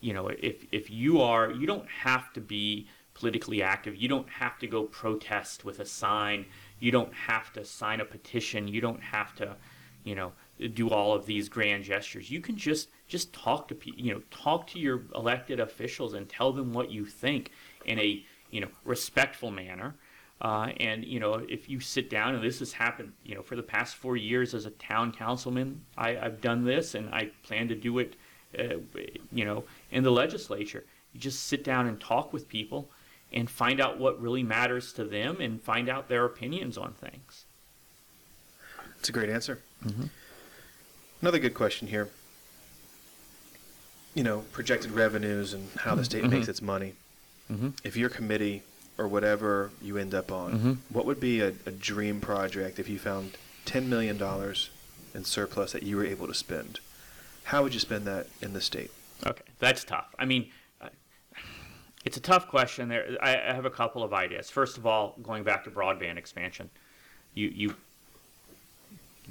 you know, if, if you are, you don't have to be politically active. You don't have to go protest with a sign. You don't have to sign a petition. You don't have to, you know, do all of these grand gestures. You can just, just talk to people, you know, talk to your elected officials and tell them what you think in a, you know, respectful manner. Uh, and you know, if you sit down, and this has happened, you know, for the past four years as a town councilman, I, I've done this, and I plan to do it, uh, you know, in the legislature. You just sit down and talk with people, and find out what really matters to them, and find out their opinions on things. It's a great answer. Mm-hmm. Another good question here. You know, projected revenues and how the state Mhm. makes its money. Mm-hmm. If your committee or whatever you end up on, Mhm. what would be a, a dream project if you found $10 million in surplus that you were able to spend? How would you spend that in the state? Okay, that's tough. I mean, it's a tough question. There, I, have a couple of ideas. First of all, going back to broadband expansion, you you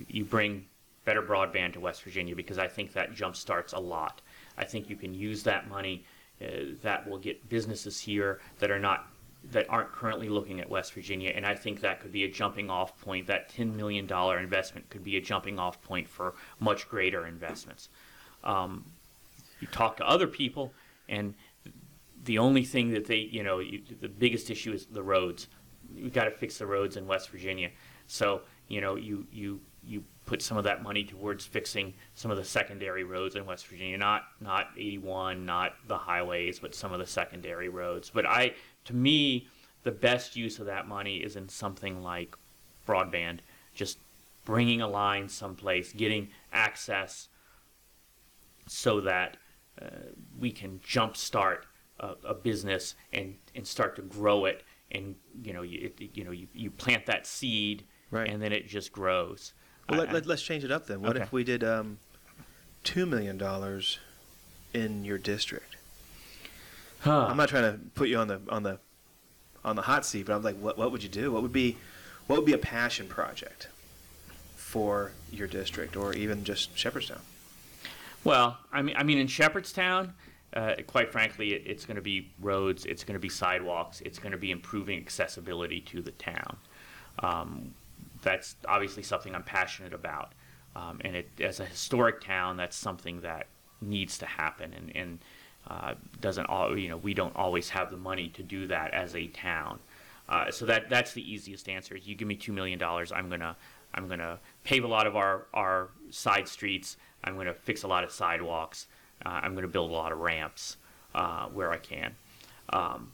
you bring better broadband to West Virginia because I think that jump starts a lot. I think you can use that money uh, that will get businesses here that are not that aren't currently looking at West Virginia, and I think that could be a jumping off point. That ten million dollar investment could be a jumping off point for much greater investments. Um, you talk to other people, and the only thing that they, you know, you, the biggest issue is the roads. We've got to fix the roads in West Virginia. So, you know, you you you put some of that money towards fixing some of the secondary roads in West Virginia, not not 81, not the highways, but some of the secondary roads. But I, to me, the best use of that money is in something like broadband, just bringing a line someplace, getting access so that uh, we can jumpstart a, a business and, and start to grow it. And you know, you, it, you know, you, you plant that seed, Right. and then it just grows. Well, I- let, let's change it up then. What Okay. if we did um, $2 million in your district? Huh. I'm not trying to put you on the on the on the hot seat, but I'm like, what what would you do? What would be what would be a passion project for your district, or even just Shepherdstown? Well, I mean, I mean, in Shepherdstown, uh, quite frankly, it, it's going to be roads, it's going to be sidewalks, it's going to be improving accessibility to the town. Um, that's obviously something I'm passionate about. Um, and it, as a historic town, that's something that needs to happen, and, and uh, doesn't all you know we don't always have the money to do that as a town. Uh, so that that's the easiest answer. If you give me two million dollars, I'm gonna I'm gonna pave a lot of our our side streets. I'm gonna fix a lot of sidewalks. Uh, I'm gonna build a lot of ramps uh, where I can. Um,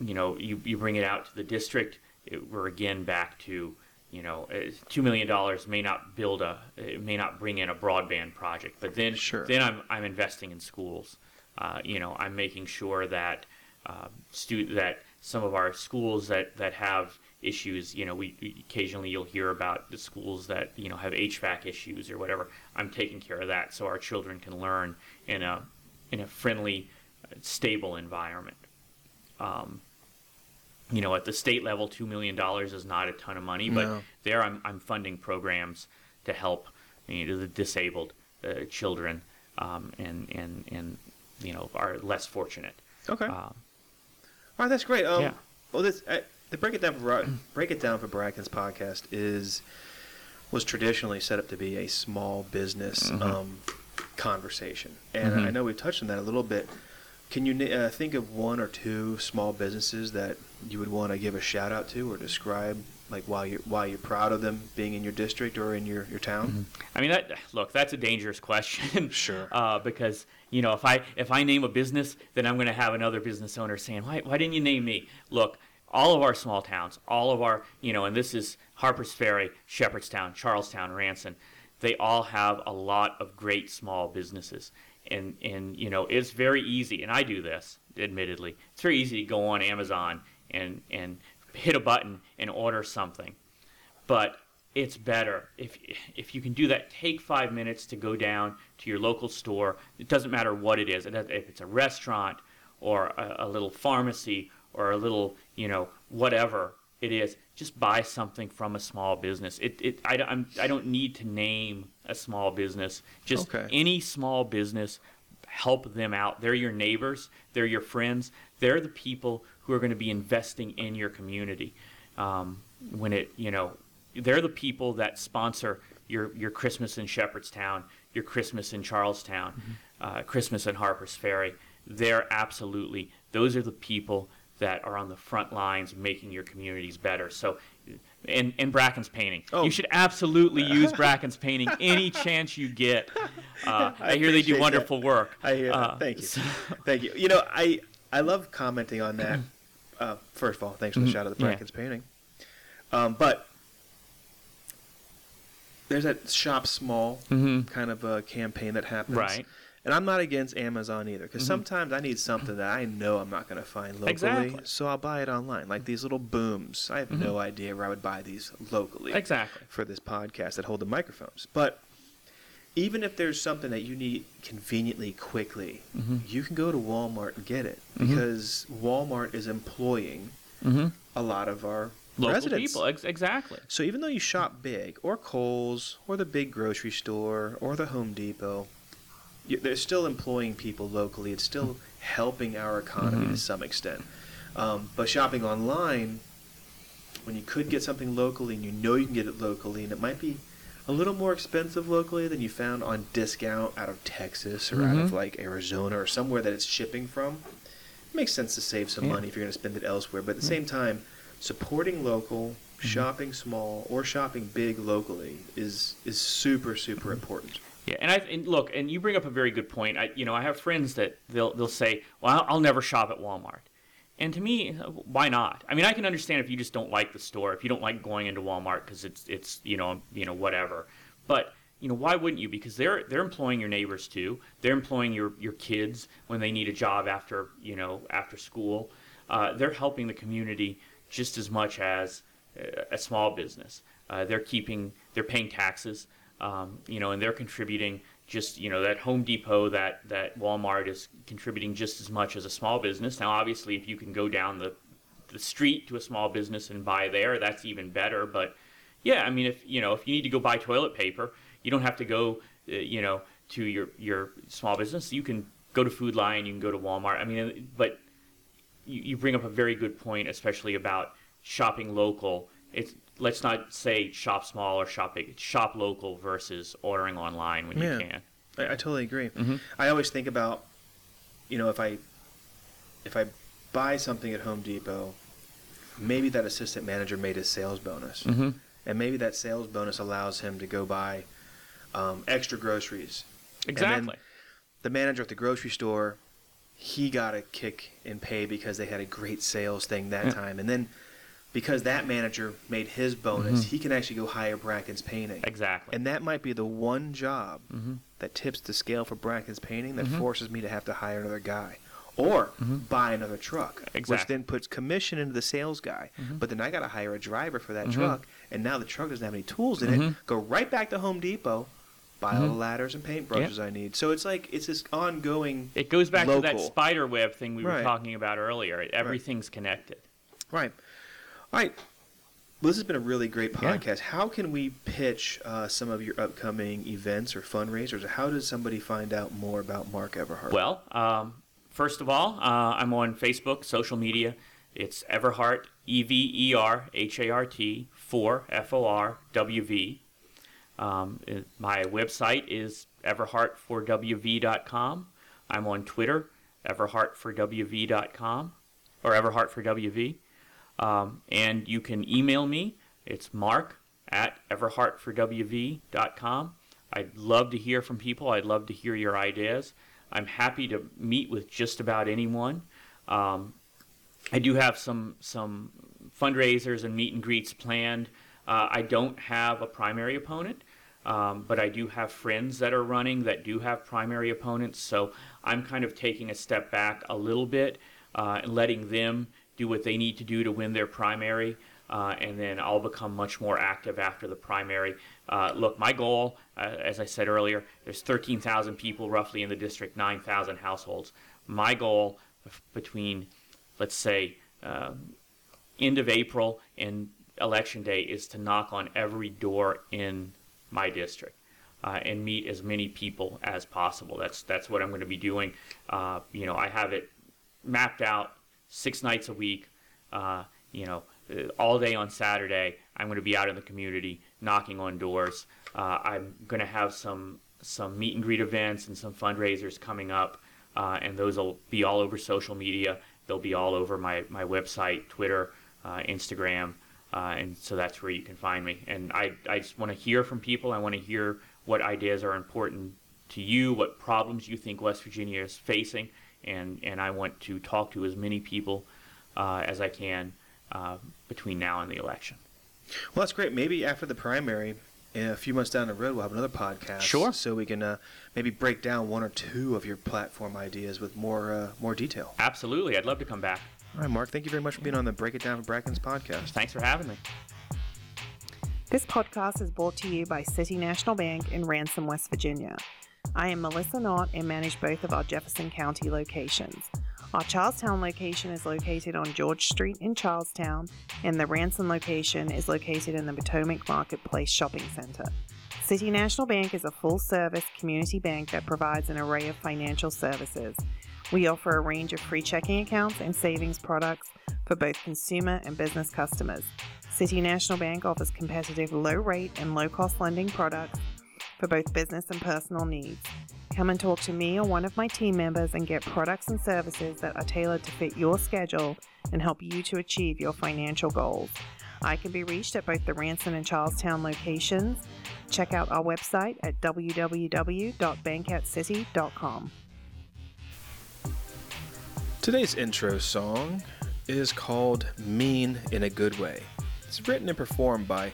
you know, you, you bring it out to the district. It, we're again back to you know, uh, two million dollars may not build a, it may not bring in a broadband project, but then Sure. then I'm I'm investing in schools. Uh, you know, I'm making sure that uh, stu- that some of our schools that that have issues, you know, we, occasionally you'll hear about the schools that you know have HVAC issues or whatever. I'm taking care of that so our children can learn in a in a friendly, stable environment. Um, you know, at the state level, two million dollars is not a ton of money, but No. there I'm, I'm funding programs to help you know, the disabled uh, children um, and and and you know are less fortunate. Okay. Um, All right, that's great. Um, Yeah. Well, this the break it down for break it down for Bracken's podcast is was traditionally set up to be a small business Mhm. um, conversation, and Mhm. I know we've touched on that a little bit. Can you uh, think of one or two small businesses that you would want to give a shout out to or describe, like why you're why you're proud of them being in your district or in your, your town? I mean, that look, that's a dangerous question. *laughs* Sure. Uh, because you know, if I if I name a business, then I'm going to have another business owner saying, "Why why didn't you name me?" Look, all of our small towns, all of our you know, and this is Harper's Ferry, Shepherdstown, Charlestown, Ranson. They all have a lot of great small businesses, and and you know, it's very easy. And I do this, admittedly. It's very easy to go on Amazon and and hit a button and order something but it's better if if you can do that. Take five minutes to go down to your local store. It doesn't matter what it is. It If it's a restaurant or a, a little pharmacy or a little you know whatever it is, just buy something from a small business. It, it I, I'm, I don't need to name a small business. Just Okay. any small business help them out. They're your neighbors, they're your friends, they're the people who are going to be investing in your community. Um, when it, you know, they're the people that sponsor your your Christmas in Shepherdstown, your Christmas in Charlestown, uh, Christmas in Harper's Ferry. They're absolutely those are the people that are on the front lines making your communities better. So. And, and Bracken's painting. Oh. You should absolutely *laughs* use Bracken's painting any chance you get. *laughs* Uh, I, hear they do that. wonderful work. I hear that. Uh, Thank you. so- *laughs* Thank you. You know, I I love commenting on that. *clears throat* Uh, first of all, thanks for the Mhm. shout out the Yeah. Brackens painting. Um, but there's that shop small Mhm. kind of a campaign that happens. Right. And I'm not against Amazon either, because Mhm. sometimes I need something that I know I'm not going to find locally, Exactly. so I'll buy it online. Like these little booms. I have no idea where I would buy these locally Exactly. for this podcast that hold the microphones. But even if there's something that you need conveniently, quickly, Mhm. you can go to Walmart and get it Mhm. because Walmart is employing Mm-hmm. a lot of our Local residents. people. Ex- exactly. So even though you shop big, or Kohl's, or the big grocery store, or the Home Depot, they're still employing people locally. It's still helping our economy Mhm. to some extent. Um, but shopping online, when you could get something locally and you know you can get it locally, and it might be a little more expensive locally than you found on discount out of Texas or out of Mhm. like Arizona or somewhere that it's shipping from, it makes sense to save some Yeah. money if you're going to spend it elsewhere. But at the same time, supporting local, Mm-hmm. shopping small, or shopping big locally is is super super important. Yeah, and I and look, and you bring up a very good point. I, you know, I have friends that they'll they'll say, "Well, I'll, never shop at Walmart," and to me, why not? I mean, I can understand if you just don't like the store, if you don't like going into Walmart because it's it's you know you know whatever, but you know why wouldn't you? Because they're they're employing your neighbors too. They're employing your your kids when they need a job after you know after school. Uh, they're helping the community just as much as uh, a small business. Uh, they're keeping, they're paying taxes, um, you know, and they're contributing just, you know, that Home Depot, that that Walmart is contributing just as much as a small business. Now, obviously, if you can go down the the street to a small business and buy there, that's even better. But yeah, I mean, if you know, if you need to go buy toilet paper, you don't have to go, uh, you know, to your your small business. You can go to Food Lion, you can go to Walmart. I mean, but you, you bring up a very good point, especially about shopping local it's let's not say shop small or shop big. It's shop local versus ordering online when Yeah. you can. I, I totally agree. Mm-hmm. I always think about, you know, if I if I buy something at Home Depot, maybe that assistant manager made his sales bonus, Mm-hmm. and maybe that sales bonus allows him to go buy um, extra groceries. Exactly. the manager at the grocery store, he got a kick in pay because they had a great sales thing that Yeah. time, and then. Because that manager made his bonus, he can actually go hire Bracken's painting. Mm-hmm. Exactly. And that might be the one job Mhm. that tips the scale for Bracken's painting that Mhm. forces me to have to hire another guy or buy another truck, which Mm-hmm. Exactly. Mm-hmm. then puts commission into the sales guy. But then I got to hire a driver for that truck, and now the truck doesn't have any tools in it. Go right back to Home Depot, buy all the ladders and paintbrushes I need. So it's like it's this ongoing. It goes back to that local. spider web thing we were talking about earlier. Everything's connected. Right. All right. Well, this has been a really great Yeah. podcast. How can we pitch uh, some of your upcoming events or fundraisers? Or how does somebody find out more about Mark Everhart? Well, um, first of all, uh, I'm on Facebook, social media. It's Everhart, E V E R H A R T, 4 F O R W V. Um, it- my website is everhartforwv.com. I'm on Twitter, everhartforwv.com, or everhartforwv. Um, and you can email me. It's mark at everhartforwv.com. I'd love to hear from people. I'd love to hear your ideas. I'm happy to meet with just about anyone. Um, I do have some some fundraisers and meet and greets planned. Uh, I don't have a primary opponent, um, but I do have friends that are running that do have primary opponents. So I'm kind of taking a step back a little bit uh, and letting them do what they need to do to win their primary. Uh, and then I'll become much more active after the primary. Uh, look, my goal, uh, as I said earlier, there's 13,000 people roughly in the district, 9,000 households. My goal between, let's say, um, end of April and election day is to knock on every door in my district uh, and meet as many people as possible. That's that's what I'm going to be doing. Uh, you know, I have it mapped out six nights a week. Uh, you know, uh, all day on Saturday, I'm going to be out in the community knocking on doors. Uh, I'm going to have some some meet and greet events and some fundraisers coming up, uh, and those will be all over social media. They'll be all over my my website, Twitter, uh, Instagram, uh, and so that's where you can find me. And I I just want to hear from people. I want to hear what ideas are important to you, what problems you think West Virginia is facing, and and I want to talk to as many people uh, as I can uh, between now and the election. Well, that's great. Maybe after the primary, in a few months down the road, we'll have another podcast. Sure. So we can uh, maybe break down one or two of your platform ideas with more uh, more detail. Absolutely, I'd love to come back. All right, Mark. Thank you very much for being on the Break It Down for Brackens podcast. Thanks for having me. This podcast is brought to you by City National Bank in Ranson, West Virginia. I am Melissa Knott and manage both of our Jefferson County locations. Our Charlestown location is located on George Street in Charlestown, and the Ranson location is located in the Potomac Marketplace Shopping Center. City National Bank is a full service community bank that provides an array of financial services. We offer a range of free checking accounts and savings products for both consumer and business customers. City National Bank offers competitive low rate and low cost lending products for both business and personal needs. Come and talk to me or one of my team members and get products and services that are tailored to fit your schedule and help you to achieve your financial goals. I can be reached at both the Ranson and Charlestown locations. Check out our website at www.bankatscity.com. Today's intro song is called Mean in a Good Way. It's written and performed by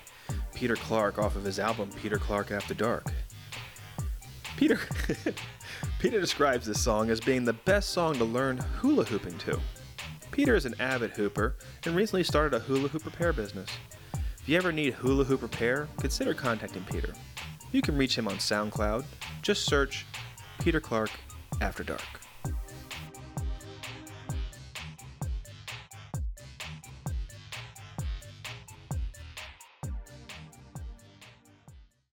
Peter Clark off of his album Peter Clark After Dark. Peter *laughs* Peter describes this song as being the best song to learn hula hooping to. Peter is an avid hooper and recently started a hula hoop repair business. If you ever need hula hoop repair, consider contacting Peter. You can reach him on SoundCloud. Just search Peter Clark After Dark.